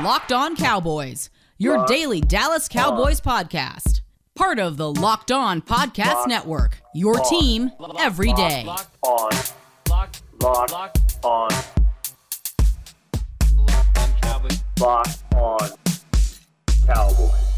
Locked On Cowboys, your daily Dallas Cowboys podcast. Part of the Locked On Podcast Locked Network. Your On. team every day. Locked on. Lock. Lock. On. Lock on. Cowboys.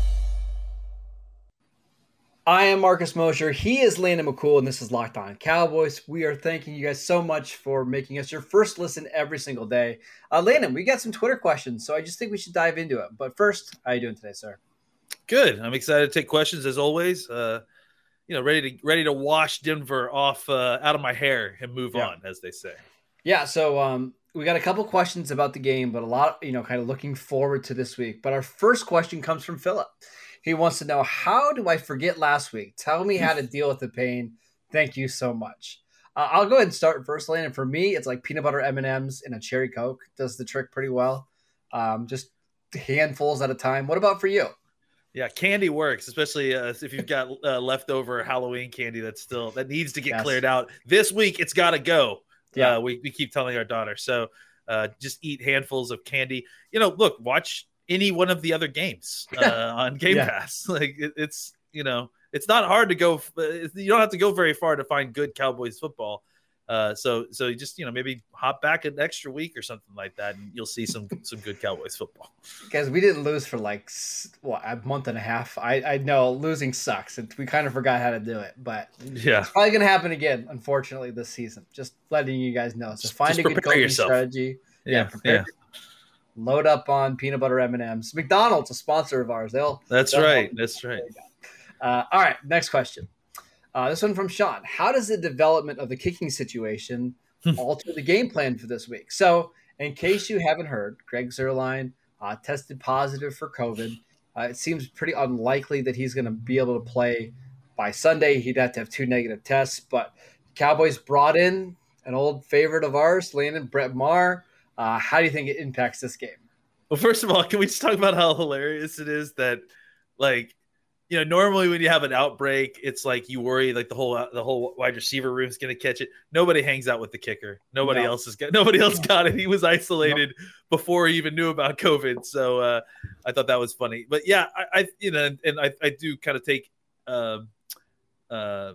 I am Marcus Mosher. He is Landon McCool, and this is Locked On Cowboys. We are thanking you guys so much for making us your first listen every single day. Uh, Landon, we got some Twitter questions, so I just think we should dive into it. But first, how are you doing today, sir? Good. I'm excited to take questions as always. Uh, you know, ready to ready to wash Denver off uh, out of my hair and move Yeah. on, as they say. Yeah, so um, we got a couple questions about the game, but a lot, you know, kind of looking forward to this week. But our first question comes from Philip. He wants to know how do I forget last week? Tell me how to deal with the pain. Thank you so much. Uh, I'll go ahead and start first, Lane. And For me, it's like peanut butter M and M's and a cherry coke does the trick pretty well. Um, just handfuls at a time. What about for you? Yeah, candy works, especially uh, if you've got uh, leftover Halloween candy that's still that needs to get Yes. cleared out this week. It's got to go. Yeah. uh, we we keep telling our daughter. So uh, just eat handfuls of candy. You know, look, watch any one of the other games uh, on Game Yeah. Pass. Like it, it's you know, it's not hard to go. You don't have to go very far to find good Cowboys football. Uh, so so you just you know maybe hop back an extra week or something like that, and you'll see some some good Cowboys football. Guys, we didn't lose for like what a month and a half. I, I know losing sucks, and we kind of forgot how to do it, but Yeah. It's probably gonna happen again, unfortunately, this season. Just letting you guys know. So Just- find just a good yourself. strategy. Yeah, prepare. yeah. Load up on peanut butter M and M's. McDonald's, a sponsor of ours. They'll. That's they'll right. That's right. Uh, all right, next question. Uh, this one from Sean. How does the development of the kicking situation Hmm. alter the game plan for this week? So, in case you haven't heard, Greg Zuerlein uh, tested positive for COVID. Uh, it seems pretty unlikely that he's going to be able to play by Sunday. He'd have to have two negative tests, but Cowboys brought in an old favorite of ours, Landon Brett Maher. Uh, how do you think it impacts this game? Well, first of all, can we just talk about how hilarious it is that, like, you know, normally when you have an outbreak, it's like you worry like the whole the whole wide receiver room is going to catch it. Nobody hangs out with the kicker. Nobody No. else has got nobody else got it. He was isolated before he even knew about COVID. So uh, I thought that was funny. But yeah, I, I you know, and I, I do kind of take um, uh,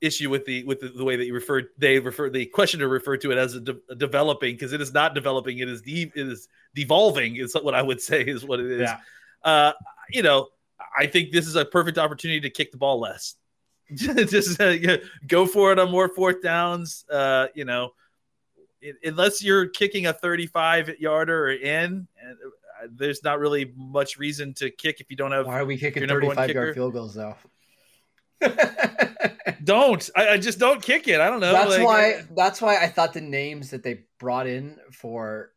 issue with the with the, the way that you referred they refer the questioner referred to it as a, de- developing because it is not developing. It is de- it is devolving. Is what I would say is what it is. Yeah. Uh, you know, I think this is a perfect opportunity to kick the ball less. Just uh, go for it on more fourth downs. Uh, you know, it, unless you're kicking a 35 yarder or in, uh, there's not really much reason to kick if you don't have. Why are we kicking your number one 35 yard field goals, though? Don't. I, I just don't kick it. I don't know. that's like, why. uh, That's why I thought the names that they brought in for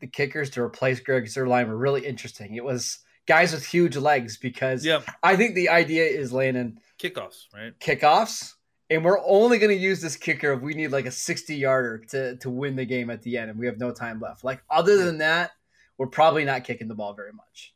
the kickers to replace Greg Zuerlein were really interesting. It was guys with huge legs because yeah, I think the idea is landing kickoffs, right? kickoffs, and we're only going to use this kicker if we need like a sixty yarder to to win the game at the end, and we have no time left. Like other than that, we're probably not kicking the ball very much.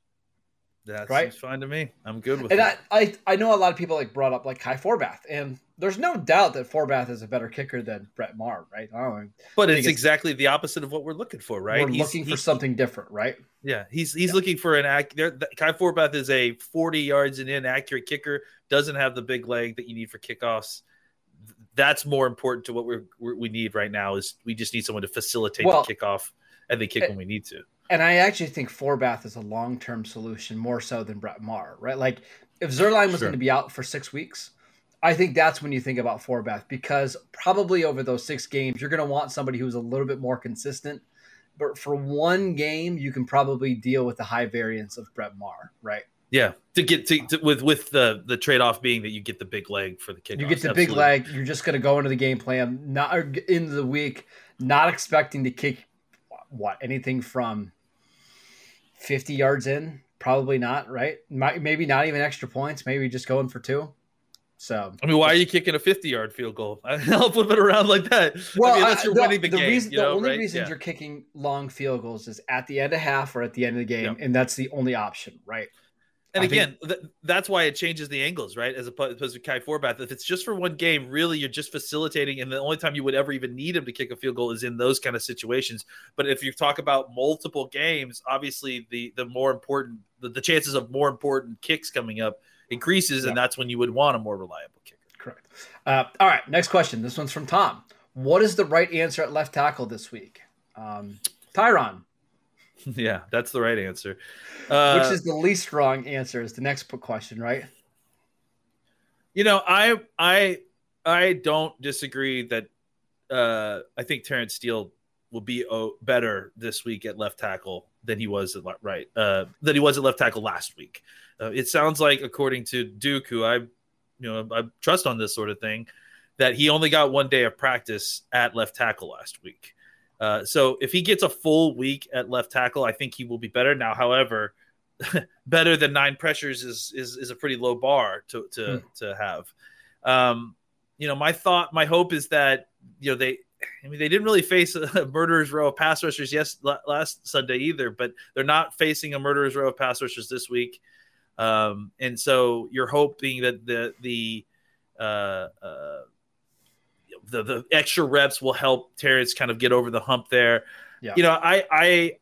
That Right? seems fine to me. I'm good with And it. I, I I know a lot of people like brought up like Kai Forbath, and there's no doubt that Forbath is a better kicker than Brett Maher, right? I don't know. but it's it's- exactly the opposite of what we're looking for, right? We're He's- looking for something different, right? Yeah, he's he's looking for an ac- there- Kai Forbath is a 40 yards and in accurate kicker. Doesn't have the big leg that you need for kickoffs. That's more important to what we're, we're need right now. Is we just need someone to facilitate Well, the kickoff and they kick eh, when we need to. And I actually think Forbath is a long term solution more so than Brett Maher, right? Like if Zuerlein was Sure. going to be out for six weeks, I think that's when you think about Forbath because probably over those six games, you're going to want somebody who's a little bit more consistent. But for one game, you can probably deal with the high variance of Brett Maher, right? Yeah, to get to, to with with the the trade off being that you get the big leg for the kickoff. You get the big leg. You're just going to go into the game plan, not into the week, not expecting to kick what anything from 50 yards in. Probably not, right? Might, maybe not even extra points. Maybe just going for two. So, I mean, why are you kicking a 50 yard field goal? I'll flip it around like that. well, I mean, unless you're the, winning the, the game. reason, you the know, only right? reasons Yeah. you're kicking long field goals is at the end of half or at the end of the game, Yeah. and that's the only option, right? And I again, th- that's why it changes the angles, right? As opposed to Kai Forbath. If it's just for one game, really, you're just facilitating, and the only time you would ever even need him to kick a field goal is in those kind of situations. But if you talk about multiple games, obviously the the more important, the, the chances of more important kicks coming up increases, Yeah. and that's when you would want a more reliable kicker. Correct. Uh, all right, next question. This one's from Tom. What is the right answer at left tackle this week? Um, Tyron, yeah, that's the right answer. Uh, which is the least wrong answer, is the next question, right? You know, I I I don't disagree that uh I think Terrence Steele will be oh, better this week at left tackle than he was at le- right uh than he was at left tackle last week. Uh, it sounds like according to Duke who I you know I trust on this sort of thing that he only got one day of practice at left tackle last week. Uh, so if he gets a full week at left tackle, I think he will be better. Now, however, better than nine pressures is is, is a pretty low bar to to Hmm. to have. Um, you know, my thought, my hope is that you know they. I mean, they didn't really face a murderer's row of pass rushers yes last Sunday either, but they're not facing a murderer's row of pass rushers this week. Um, and so you're hoping that the the uh, uh, the the extra reps will help Terrence kind of get over the hump there. Yeah. You know, I I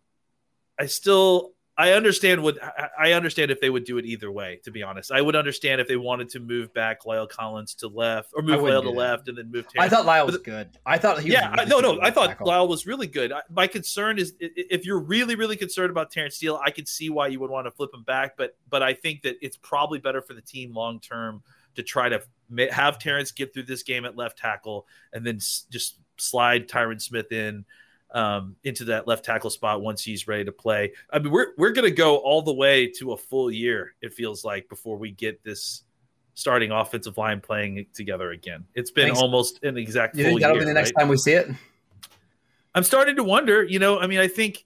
I still I understand what I- understand if they would do it either way. To be honest, I would understand if they wanted to move back La'el Collins to left or move La'el to that. left and then move. I thought La'el But was good. I thought he was yeah, really no, no, I thought tackle. La'el was really good. I, my concern is if you're really, really concerned about Terrence Steele, I can see why you would want to flip him back. But, but I think that it's probably better for the team long term to try to have Terrence get through this game at left tackle and then s- just slide Tyron Smith in um, into that left tackle spot once he's ready to play. I mean, we're we're gonna go all the way to a full year. It feels like before we get this starting offensive line playing together again. It's been Thanks. almost an exact You full think that'll year. be the next right? time we see it? I'm starting to wonder. You know, I mean, I think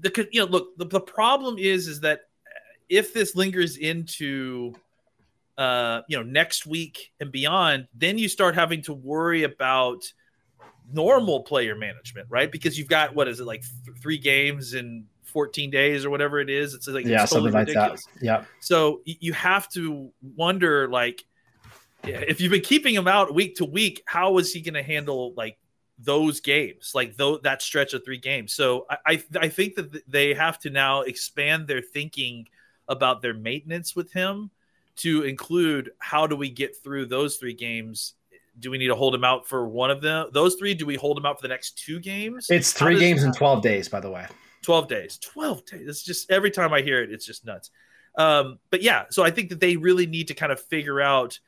the you know, look, the, the problem is is that if this lingers into uh, you know next week and beyond, then you start having to worry about normal player management, right? Because you've got what is it like th- three games in 14 days or whatever it is. It's like yeah, it's totally something like that. Yeah. So you have to wonder, like, if you've been keeping him out week to week, how is he going to handle like those games, like though that stretch of three games? So I, I I think that th- they have to now expand their thinking about their maintenance with him to include how do we get through those three games. Do we need to hold him out for one of them? Those three? Do we hold him out for the next two games? It's three does- games in 12 days, by the way. 12 days 12 days it's just every time i hear it it's just nuts um but yeah so i think that they really need to kind of figure out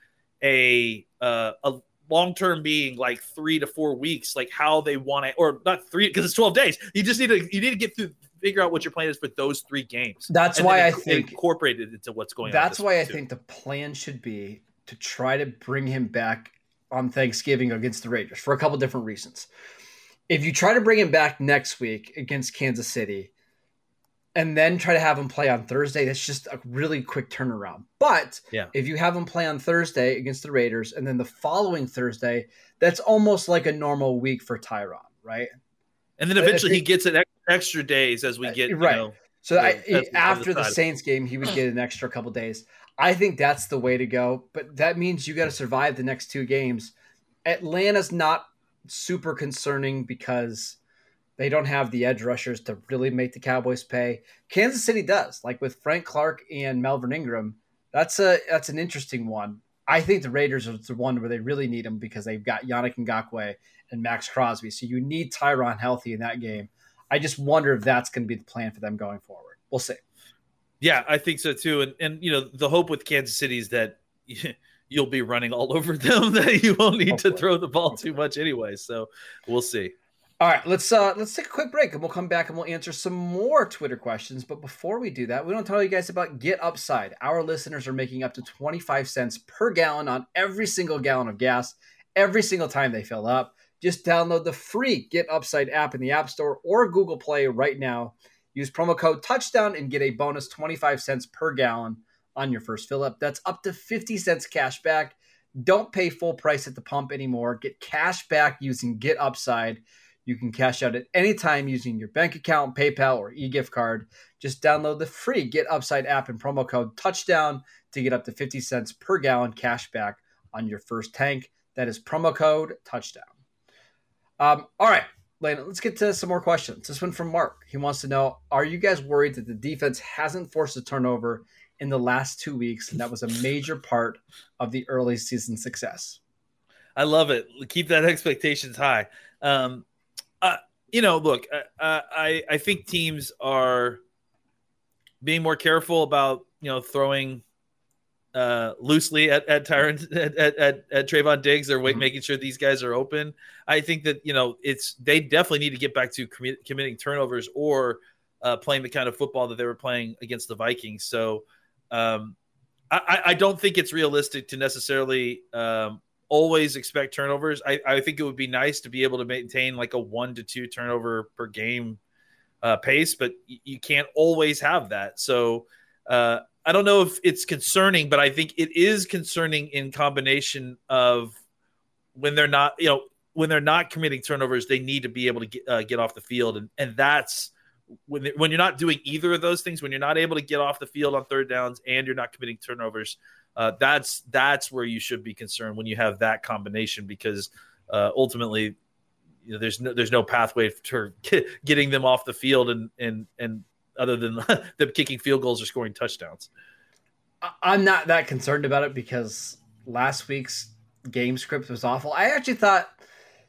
a uh, a long term being like three to four weeks like how they want to or not three because it's 12 days you just need to you need to get through figure out what your plan is for those three games That's why I think incorporated it into what's going on that's why I too. think the plan should be to try to bring him back on Thanksgiving against the Raiders for a couple different reasons. If you try to bring him back next week against Kansas City and then try to have him play on Thursday, that's just a really quick turnaround. But Yeah. if you have him play on Thursday against the Raiders and then the following Thursday, that's almost like a normal week for Tyron, right? and then eventually he gets an extra days as we Uh, get you right. know, So Yeah, I, after the decided. Saints game, he would get an extra couple days. I think that's the way to go. But that means you got to survive the next two games. Atlanta's not super concerning because they don't have the edge rushers to really make the Cowboys pay. Kansas City does, like with Frank Clark and Melvin Ingram. That's a that's an interesting one. I think the Raiders are the one where they really need them because they've got Yannick Ngakoue and Maxx Crosby. So you need Tyron healthy in that game. I just wonder if that's going to be the plan for them going forward. We'll see. Yeah, I think so too. And and you know, the hope with Kansas City is that you'll be running all over them that you won't need to throw the ball too much anyway. So we'll see. All right, let's uh let's take a quick break and we'll come back and we'll answer some more Twitter questions. But before we do that, we don't tell you guys about Get Upside. Our listeners are making up to 25 cents per gallon on every single gallon of gas every single time they fill up. Just download the free Get Upside app in the App Store or Google Play right now. Use promo code touchdown and get a bonus 25 cents per gallon on your first fill up. That's up to 50 cents cash back. Don't pay full price at the pump anymore. Get cash back using Get Upside. You can cash out at any time using your bank account, PayPal, or e-gift card. Just download the free Get Upside app and promo code Touchdown to get up to 50 cents per gallon cash back on your first tank. That is promo code Touchdown. Um, all right, Lana, let's get to some more questions. This one from Mark. He wants to know Are you guys worried that the defense hasn't forced a turnover in the last two weeks? And that was a major part of the early season success. I love it. Keep that expectations high. Um, uh, you know, look, uh, I I think teams are being more careful about you know throwing uh, loosely at at Tyron at, at, at, Trevon Diggs. They're mm-hmm. making sure these guys are open. I think that you know it's they definitely need to get back to commi- committing turnovers or uh, playing the kind of football that they were playing against the Vikings. So um, I, I don't think it's realistic to necessarily um, always expect turnovers. I, I think it would be nice to be able to maintain like a one to two turnover per game uh, pace, but you can't always have that. So uh, I don't know if it's concerning, but I think it is concerning in combination of when they're not, you know, when they're not committing turnovers, they need to be able to get, uh, get off the field, and and that's when when you're not doing either of those things, when you're not able to get off the field on third downs and you're not committing turnovers, uh, that's that's where you should be concerned when you have that combination because uh, ultimately you know, there's no there's no pathway for getting them off the field and and and other than them kicking field goals or scoring touchdowns. I'm not that concerned about it because last week's game script was awful. I actually thought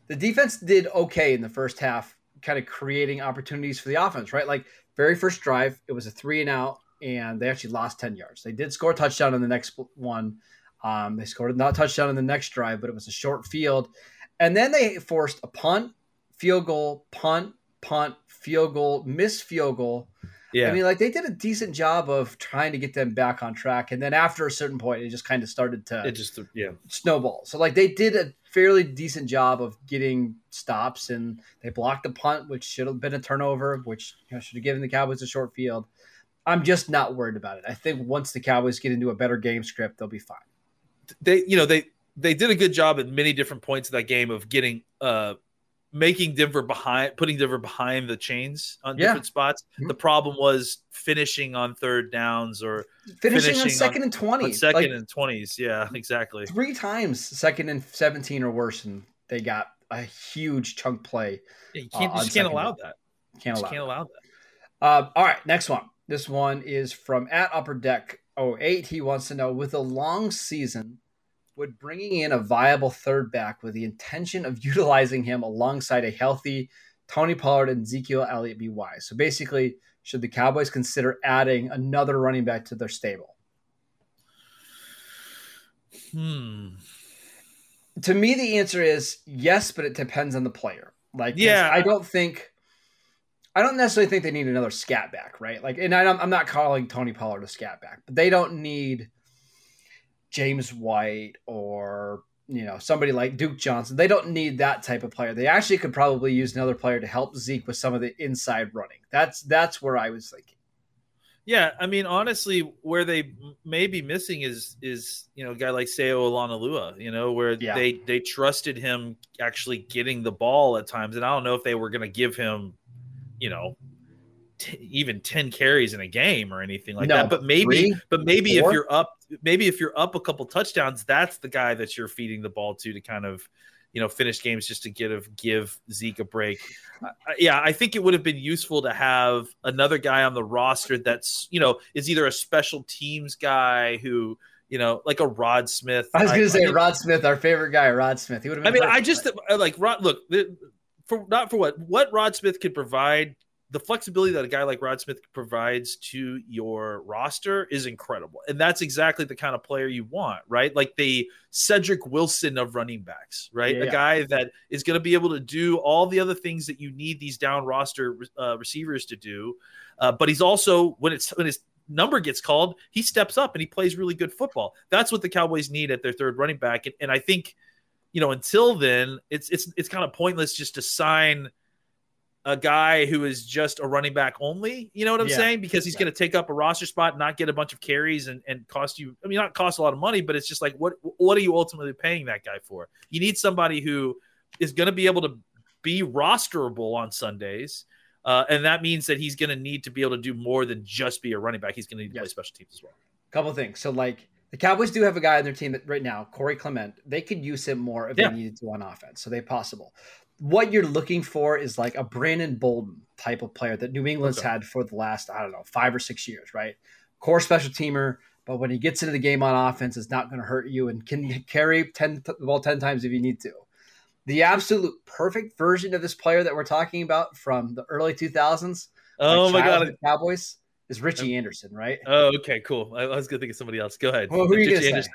the defense did okay in the first half, kind of creating opportunities for the offense, right? Like very first drive, it was a three and out, and they actually lost 10 yards. They did score a touchdown in the next one. Um, they scored a touchdown in the next drive, but it was a short field. And then they forced a punt, field goal, punt, punt, field goal, missed field goal. Yeah. I mean, like they did a decent job of trying to get them back on track. And then after a certain point, it just kind of started to it just yeah snowball. So like they did a fairly decent job of getting stops and they blocked the punt, which should have been a turnover, which you know, should have given the Cowboys a short field. I'm just not worried about it. I think once the Cowboys get into a better game script, they'll be fine. They, you know, they they did a good job at many different points of that game of getting uh making Denver behind, putting Denver behind the chains on yeah. different spots. Mm-hmm. The problem was finishing on third downs or finishing, finishing on second on, and twenty, second like, and twenties. Yeah, exactly. Three times second and seventeen or worse, and they got a huge chunk play. Yeah, you can't, uh, just can't allow that. Can't allow. Can't allow that. Uh, all right, next one. This one is from at Upper Deck 08. He wants to know with a long season, would bringing in a viable third back with the intention of utilizing him alongside a healthy Tony Pollard and Ezekiel Elliott be wise? So basically, should the Cowboys consider adding another running back to their stable? Hmm. To me, the answer is yes, but it depends on the player. Like, yeah, I don't think I don't necessarily think they need another scat back, right? Like, and I'm, I'm not calling Tony Pollard a scat back, but they don't need James White or you know somebody like Duke Johnson. They don't need that type of player. They actually could probably use another player to help Zeke with some of the inside running. That's that's where I was thinking. Yeah, I mean, honestly, where they may be missing is is you know a guy like Sewo Olonilua, you know, where yeah. they they trusted him actually getting the ball at times, and I don't know if they were going to give him you know t- even 10 carries in a game or anything like no, that but maybe three, but maybe four? if you're up maybe if you're up a couple touchdowns that's the guy that you're feeding the ball to to kind of you know finish games just to give give Zeke a break. Uh, yeah, I think it would have been useful to have another guy on the roster that's you know is either a special teams guy who you know like a Rod Smith. I was going to say Rod Smith, our favorite guy, Rod Smith. He would have. I mean, I just like Rod. Look, for not for what what Rod Smith could provide, the flexibility that a guy like Rod Smith provides to your roster is incredible, and that's exactly the kind of player you want, right? Like the Cedric Wilson of running backs, right? Yeah. A guy that is going to be able to do all the other things that you need these down roster uh, receivers to do, uh, but he's also when it's when his number gets called, he steps up and he plays really good football. That's what the Cowboys need at their third running back, and, and I think you know, until then, it's it's it's kind of pointless just to sign a guy who is just a running back only. You know what I'm yeah. saying? Because he's yeah. going to take up a roster spot, not get a bunch of carries, and, and cost you. I mean, not cost a lot of money, but it's just like what what are you ultimately paying that guy for? You need somebody who is going to be able to be rosterable on Sundays. Uh, and that means that he's going to need to be able to do more than just be a running back. He's going to need to Yes. play special teams as well. couple things. So like the Cowboys do have a guy on their team that right now, Corey Clement. They could use him more if Yeah. they needed to on offense. So they possible. What you're looking for is like a Brandon Bolden type of player that New England's Okay. had for the last, I don't know, five or six years, right? Core special teamer, but when he gets into the game on offense, it's not going to hurt you and can carry 10 the ball 10 times if you need to. The absolute perfect version of this player that we're talking about from the early 2000s, Oh like my god. Cowboys, is Richie Anderson, right? Oh, okay, cool. I, was going to think of somebody else. Go ahead. Well, who are you Richie gonna say?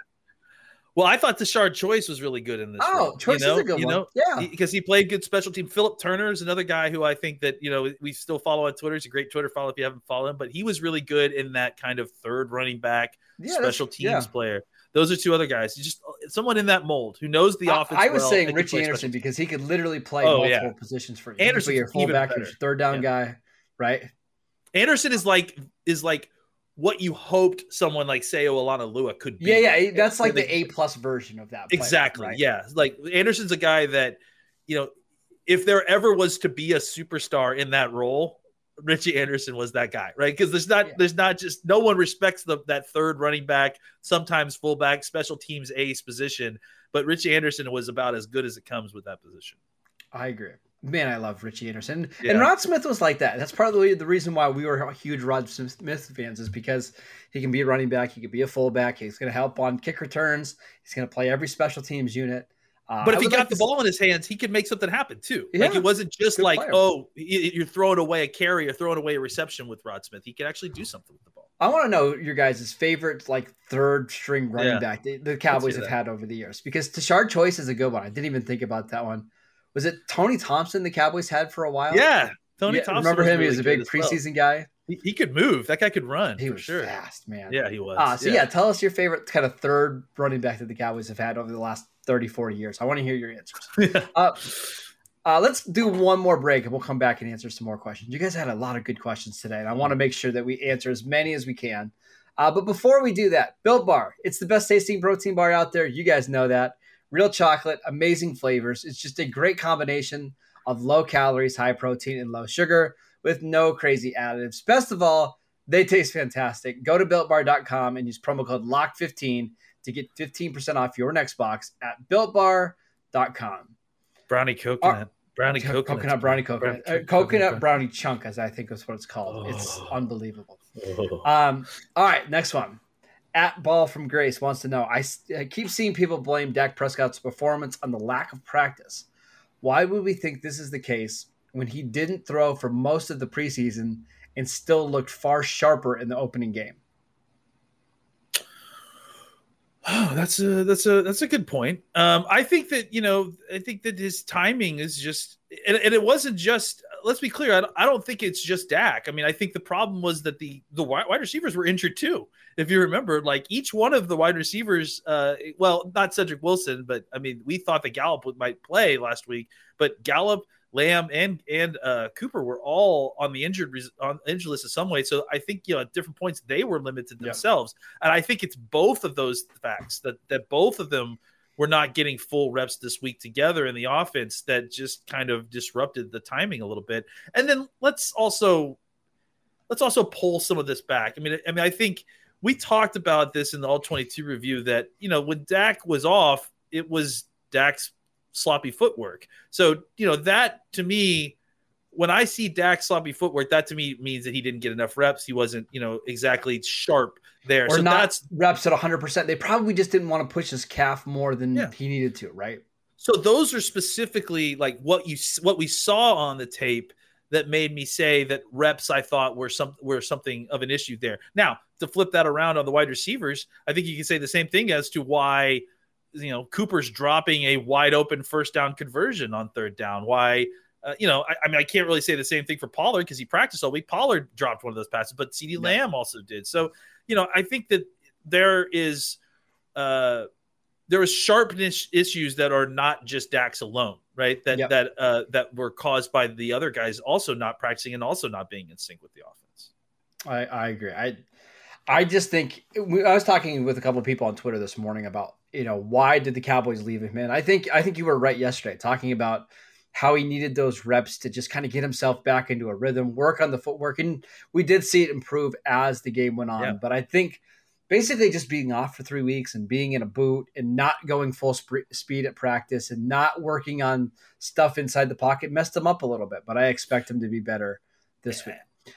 Well, I thought Tashard Choice was really good in this. Oh, role, Choice you know? is a good you one. Yeah. because he played good special team. Phillip Tanner is another guy who I think that you know we still follow on Twitter. He's a great Twitter follow if you haven't followed him, but he was really good in that kind of third running back Yeah, special teams yeah. player. Those are two other guys. Just uh, someone in that mold who knows the I, offense. I was well saying Richie Anderson because he could literally play Oh, multiple yeah. positions for you. Anderson, your fullback, your third down guy, right? Anderson is like is like what you hoped someone like Sewo Olonilua could be. Yeah, yeah. That's like the A plus version of that. player, Exactly. right? Yeah. Like Anderson's a guy that, you know, if there ever was to be a superstar in that role, Richie Anderson was that guy, right? Because there's not Yeah. there's not just no one respects the that third running back, sometimes fullback, special teams ace position, but Richie Anderson was about as good as it comes with that position. I agree. Man, I love Richie Anderson. Yeah. And Rod Smith was like that. That's probably the reason why we were huge Rod Smith fans is because he can be a running back, he can be a fullback, he's going to help on kick returns, he's going to play every special teams unit. Uh, But if he got like the ball in his hands, he could make something happen too. Like it wasn't just like, player. oh, you're throwing away a carry or throwing away a reception with Rod Smith. He could actually do something with the ball. I want to know your guys' favorite like third string running Yeah. back the, the Cowboys have had over the years because Tashard Choice is a good one. I didn't even think about that one. Was it Tony Thompson the Cowboys had for a while? Yeah. Tony Yeah, Thompson. remember him? he was a big as well. preseason guy. He, he could move. That guy could run. He was sure. fast, man. Yeah, he was. Ah, so yeah. tell us your favorite kind of third running back that the Cowboys have had over the last 30, 40 years. I want to hear your answers. yeah. Uh, uh, let's do one more break and we'll come back and answer some more questions. You guys had a lot of good questions today, and I want to make sure that we answer as many as we can. Uh, but before we do that, Built Bar, it's the best tasting protein bar out there. You guys know that. Real chocolate, amazing flavors. It's just a great combination of low calories, high protein, and low sugar with no crazy additives. Best of all, they taste fantastic. Go to builtbar.com and use promo code LOCK15 to get 15% off your next box at builtbar.com. Brownie coconut. brownie Co- coconut. coconut brownie coconut uh, coconut brownie chunk as i think is what it's called it's Oh. unbelievable Oh. um all right next one at ball from grace wants to know I keep seeing people blame dak prescott's performance on the lack of practice why would we think this is the case when he didn't throw for most of the preseason and still looked far sharper in the opening game Oh, that's a that's a that's a good point. Um, I think that you know, I think that his timing is just, and, and it wasn't just. Let's be clear. I don't, I don't think it's just Dak. I mean, I think the problem was that the the wide receivers were injured too. If you remember, like each one of the wide receivers, uh, well, not Cedric Wilson, but I mean, we thought that Gallup might play last week, but Gallup, Lamb, and and uh, Cooper were all on the injured on injured list in some way. So I think you know at different points they were limited Yeah. themselves, and I think it's both of those facts that that both of them were not getting full reps this week together in the offense that just kind of disrupted the timing a little bit. And then let's also let's also pull some of this back. I mean, I mean, I think we talked about this in the all 22 review that, you know, when Dak was off, it was Dak's sloppy footwork. So, you know, that to me, when I see Dak's sloppy footwork, that to me means that he didn't get enough reps. He wasn't, you know, exactly sharp there. or so not that's reps at 100% they probably just didn't want to push his calf more than Yeah. he needed to right So those are specifically like what you what we saw on the tape that made me say that reps I thought were some were something of an issue there. Now to flip that around on the wide receivers, I think you can say the same thing as to why you know Cooper's dropping a wide open first down conversion on third down. Why uh, you know I, I mean I can't really say the same thing for Pollard because he practiced all week. Pollard dropped one of those passes, but CeeDee Lamb also did. So you know I think that there is. Uh, there was sharpness issues that are not just Dak's alone, right? That that uh, that were caused by the other guys also not practicing and also not being in sync with the offense. I, I agree. I I just think we, I was talking with a couple of people on Twitter this morning about you know why did the Cowboys leave him in? I think I think you were right yesterday talking about how he needed those reps to just kind of get himself back into a rhythm, work on the footwork. And we did see it improve as the game went on. Yeah. But I think basically just being off for three weeks and being in a boot and not going full sp- speed at practice and not working on stuff inside the pocket messed him up a little bit. But I expect him to be better this week.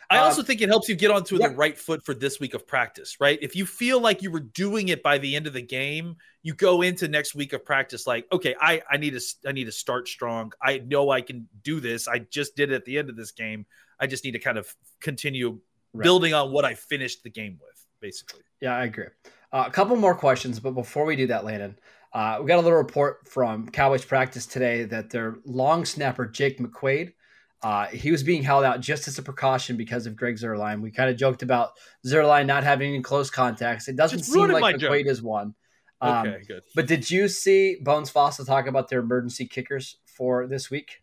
I Um, also think it helps you get onto yeah. the right foot for this week of practice, right? If you feel like you were doing it by the end of the game, you go into next week of practice like, okay, I I need to I need to start strong. I know I can do this. I just did it at the end of this game. I just need to kind of continue Right. building on what I finished the game with, basically. Yeah, I agree. Uh, a couple more questions, but before we do that, Landon, uh, we got a little report from Cowboys practice today that their long snapper Jake McQuaid, uh, he was being held out just as a precaution because of Greg Zuerlein. We kind of joked about Zuerlein not having any close contacts. It doesn't Just seem like. McQuaid is one. Um, Okay, good. But did you see Bones Fossil talk about their emergency kickers for this week?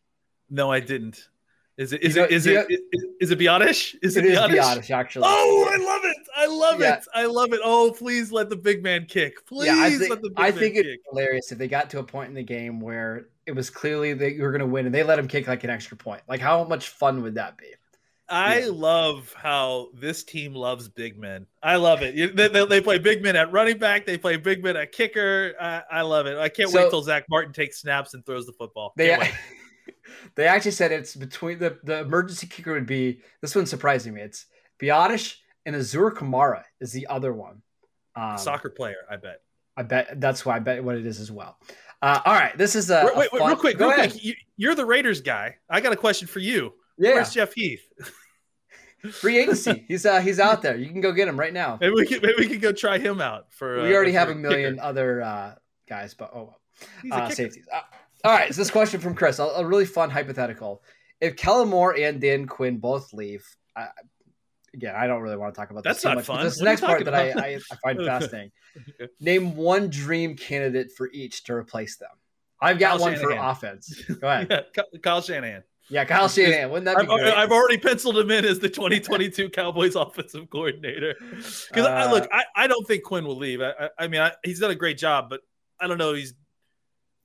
No, I didn't. Is it is You it know- is do you- it is, is it Biotish? Is it, It is Biotish? Biotish, actually. Oh, I love it! I love Yeah. it! I love it! Oh, please let the big man kick! Please yeah, I let think, the big I man think kick! it's hilarious if they got to a point in the game where it was clearly that you were going to win and they let him kick like an extra point. Like, how much fun would that be? I Yeah. love how this team loves big men. I love it. They, they, they play big men at running back. They play big men at kicker. I, I love it. I can't So- wait till Zack Martin takes snaps and throws the football. They wait. they actually said it's between the the emergency kicker would be this one's surprising me. It's Biotish and Azur Kamara is the other one. Um, Soccer player, I bet. I bet that's why I bet what it is as well. Uh, all right, this is a, wait, wait, fun- real quick, Go real ahead. quick. You, you're the Raiders guy. I got a question for you. Yeah, Where's Jeff Heath? free agency. He's uh, he's out there. You can go get him right now. Maybe we can maybe we can go try him out for. we uh, already have a million kicker. other uh, guys, but oh uh, safeties. Uh, all right, so this question from Chris, a, a really fun hypothetical. If Kellen Moore and Dan Quinn both leave, I, again, I don't really want to talk about that. That's this not much, fun. This is the What are next part that I, I, I find fascinating. Okay. Name one dream candidate for each to replace them. I've got Kyle one for offense. Go ahead. Yeah, Ky- Kyle Shanahan. Yeah, Kyle Shanahan. Wouldn't that be I've, great? I've already penciled him in as the 2022 Cowboys offensive coordinator. Because I Uh, look, I, I don't think Quinn will leave. I, I, I mean, I, he's done a great job, but I don't know. He's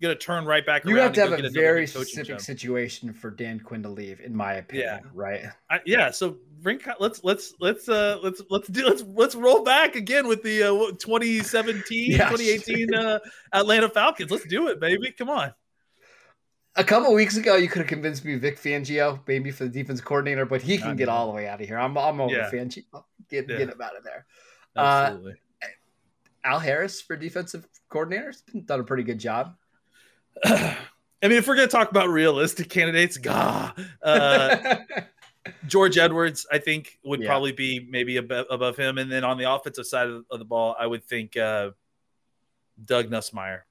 going to turn right back you have to have a very specific job. situation for Dan Quinn to leave, in my opinion. Yeah. Right. I, yeah. So bring. Let's let's let's uh let's let's do let's let's roll back again with the uh, 2017 Yes. 2018 uh, Atlanta Falcons. Let's do it, baby. Come on. A couple weeks ago, you could have convinced me Vic Fangio, maybe for the defense coordinator, but he I can get know. all the way out of here. I'm, I'm over Yeah. Fangio. Get, Yeah. get him out of there. Uh, Absolutely. Al Harris for defensive coordinators done a pretty good job. I mean, if we're going to talk about realistic candidates, gah, uh, George Edwards, I think, would Yeah. probably be maybe above, above him. And then on the offensive side of, of the ball, I would think uh, Doug Nussmeier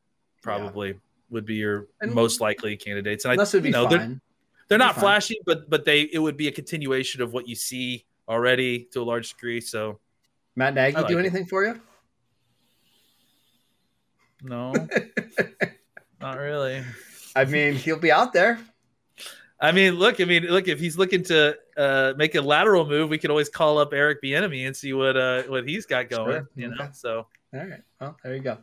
probably would be your And- most likely candidates. And I, This would be you know, they're, they're not fine. flashy, but but they it would be a continuation of what you see already to a large degree. So Matt Nagy like do it. anything for you? no, not really. I mean, he'll be out there. I mean, look, I mean, look, if he's looking to uh, make a lateral move, we could always call up Eric Bieniemy and see what uh, what he's got going. Sure. You know, Okay. so All right. Well, there you go.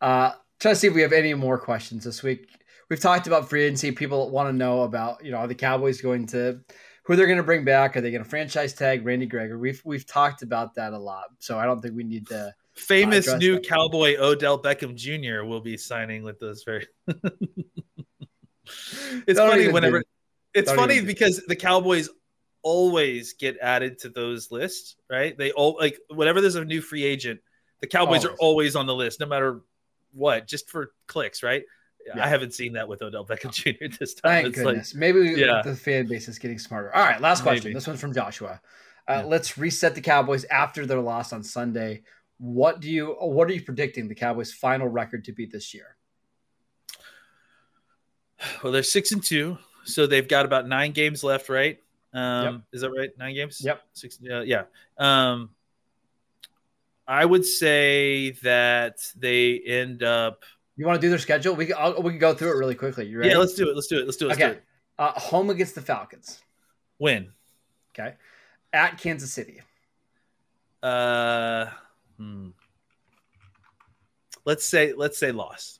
Uh, try to see if we have any more questions this week. We've talked about free agency. People want to know about, you know, are the Cowboys going to who they're going to bring back? Are they going to franchise tag Randy Gregory? We've we've talked about that a lot, so I don't think we need to. Famous new. Cowboy Odell Beckham Jr. will be signing with those very. it's Don't funny whenever do- it's don't funny even do- because the Cowboys always get added to those lists, right? They all like whenever there's a new free agent, the Cowboys are Always. always on the list, no matter what, just for clicks, right? Yeah. I haven't seen that with Odell Beckham Jr. this time. Thank it's goodness. Maybe Yeah. the fan base is getting smarter. All right, last question. Maybe. This one's from Joshua. Uh, Yeah. Let's reset the Cowboys after their loss on Sunday. What do you? What are you predicting the Cowboys' final record to be this year? well, they're six and two, so they've got about nine games left, right? Um, Is that right? Nine games. Yep. Six. Uh, yeah. Um, I would say that they end up. You want to do their schedule? We can, I'll, we can go through it really quickly. You ready? Yeah, let's do it. Let's do it. Let's do it. Let's do okay. it. Uh, home against the Falcons. Win. Okay. At Kansas City. Uh, hmm. Let's say let's say loss.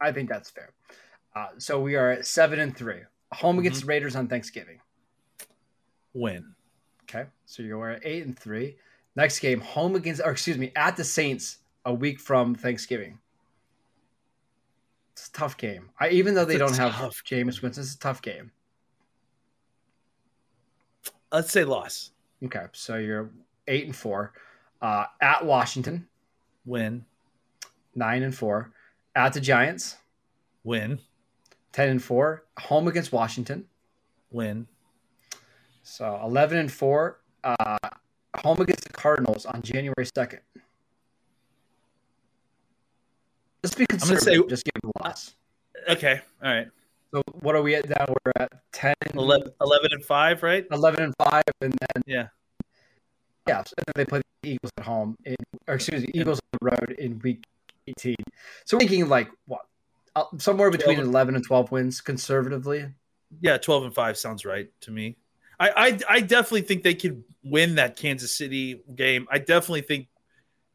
I think that's fair. Uh, so we are at seven and three. Home Mm-hmm. against the Raiders on Thanksgiving. Win. Okay, so you're at eight and three. Next game, home against, or excuse me, at the Saints a week from Thanksgiving. It's a tough game. I even though they It's don't have tough Jameis Winston, it's a tough game. Let's say loss. Okay, so you're eight and four. Uh, at Washington, Win. nine and four. At the Giants, Win. ten and four. Home against Washington, Win. so eleven and four. Uh, home against the Cardinals on January second. Just be gonna say- conservative. just give them a loss. Okay. All right. So what are we at now? We're at 10, 11, 11 and 5, right? 11 and 5, and then, Yeah. Yeah, so then they play the Eagles at home, in, or excuse me, Eagles on the road in week 18. So we're thinking like, what, uh, somewhere between 12. 11 and 12 wins conservatively. Yeah, 12 and 5 sounds right to me. I, I I definitely think they could win that Kansas City game. I definitely think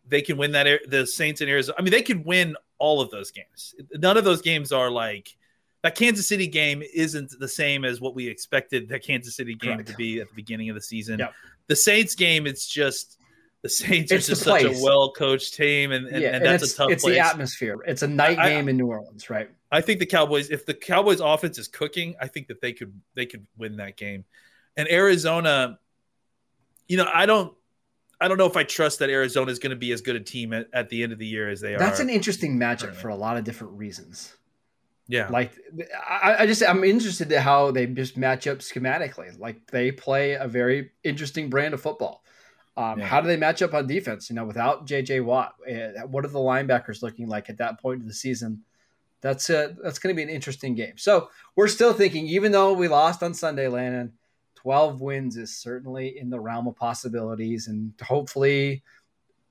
they can win that the Saints and Arizona. I mean, they could win all of those games. None of those games are like that Kansas City game isn't the same as what we expected the Kansas City game Correct. to be at the beginning of the season. Yep. The Saints game, it's just the Saints It's are just such a well coached team, and, and, yeah, and that's a tough it's place. the atmosphere. It's a night I- game in New Orleans, right? I think the Cowboys, if the Cowboys offense is cooking, I think that they could they could win that game. And Arizona, you know, I don't I don't know if I trust that Arizona is going to be as good a team at, at the end of the year as they That's are. That's an interesting matchup for a lot of different reasons. Yeah. Like, I, I just I'm interested in how they just match up schematically. Like they play a very interesting brand of football. Um, Yeah. How do they match up on defense? You know, without J.J. Watt, eh, what are the linebackers looking like at that point of the season? That's a, that's going to be an interesting game. So we're still thinking, even though we lost on Sunday, Landon, 12 wins is certainly in the realm of possibilities, and hopefully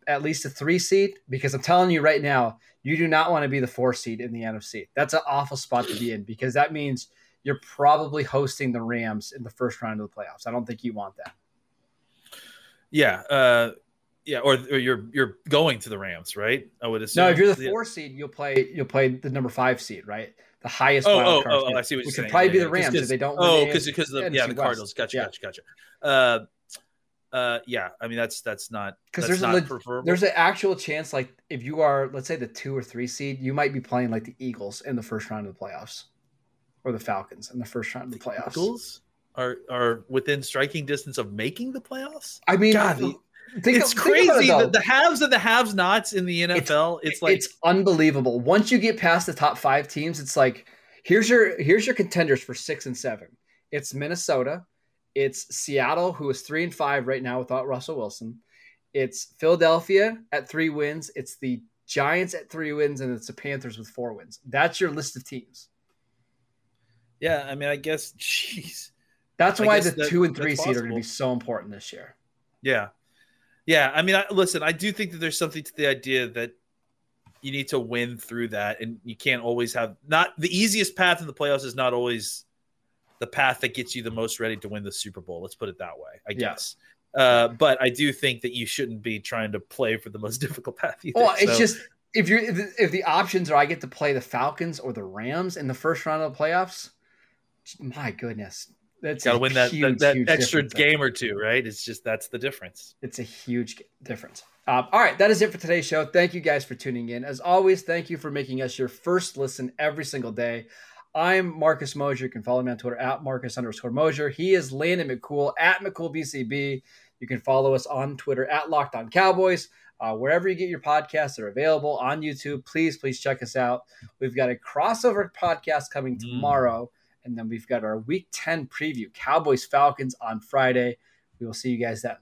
at least a three seed. Because I'm telling you right now, you do not want to be the four seed in the NFC. That's an awful spot to be in because that means you're probably hosting the Rams in the first round of the playoffs. I don't think you want that. yeah. Uh, yeah. Or, or you're you're going to the Rams, right? I would assume. No, if you're the Yeah. four seed, you'll play you'll play the number five seed, right? The highest. Oh, wild oh, card oh, seed, I see what you're saying. would probably Yeah, be the Rams if they don't. Oh, because the because the NFC yeah the West. Cardinals. Gotcha, Yeah. gotcha, gotcha. Uh, uh, yeah. I mean that's that's not 'Cause that's there's a leg- There's an actual chance, like if you are, let's say, the two or three seed, you might be playing like the Eagles in the first round of the playoffs, or the Falcons in the first round of the playoffs. Eagles are are within striking distance of making the playoffs. I mean, God, the- think- it's think it, crazy. though. the, the haves and the haves nots in the NFL. It's, like it's unbelievable. Once you get past the top five teams, it's like here's your here's your contenders for six and seven. It's Minnesota, it's Seattle, who is three and five right now without Russell Wilson. It's Philadelphia at three wins. It's the Giants at three wins, and it's the Panthers with four wins. That's your list of teams. yeah. I mean, I guess. Jeez. That's I why the that- two and three seed are going to be so important this year. Yeah, yeah. I mean, I, listen. I do think that there's something to the idea that you need to win through that, and you can't always have not the easiest path in the playoffs is not always the path that gets you the most ready to win the Super Bowl. Let's put it that way. I Yeah. guess. Uh, but I do think that you shouldn't be trying to play for the most difficult path either. Well, it's So- just if you're if, the- if the options are I get to play the Falcons or the Rams in the first round of the playoffs, my goodness, that's got to a win that huge, that, that extra game or two, right? It's just that's the difference. It's a huge difference. Um, all right, that is it for today's show. Thank you guys for tuning in. As always, thank you for making us your first listen every single day. I'm Marcus Mosher. You can follow me on Twitter at Marcus underscore Mosher. He is Landon McCool at McCoolBCB. You can follow us on Twitter at Locked On Cowboys. Uh, wherever you get your podcasts, they're available on YouTube. Please, please check us out. We've got a crossover podcast coming Mm. tomorrow, and then we've got our Week 10 preview, Cowboys Falcons on Friday. We will see you guys then.